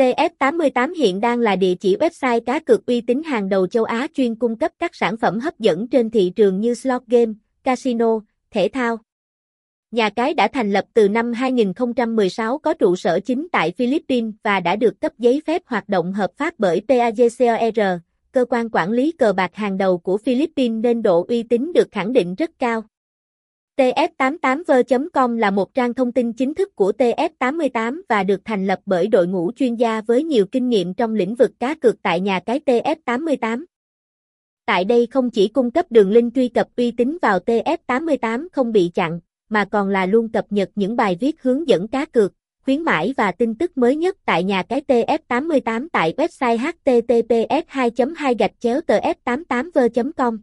TF88 hiện đang là địa chỉ website cá cược uy tín hàng đầu châu Á chuyên cung cấp các sản phẩm hấp dẫn trên thị trường như slot game, casino, thể thao. Nhà cái đã thành lập từ năm 2016 có trụ sở chính tại Philippines và đã được cấp giấy phép hoạt động hợp pháp bởi PAGCOR, cơ quan quản lý cờ bạc hàng đầu của Philippines nên độ uy tín được khẳng định rất cao. TF88ver.com là một trang thông tin chính thức của TF88 và được thành lập bởi đội ngũ chuyên gia với nhiều kinh nghiệm trong lĩnh vực cá cược tại nhà cái TF88. Tại đây không chỉ cung cấp đường link truy cập uy tín vào TF88 không bị chặn, mà còn là luôn cập nhật những bài viết hướng dẫn cá cược, khuyến mãi và tin tức mới nhất tại nhà cái TF88 tại website https 2 2 gạch chéo tf88 ver com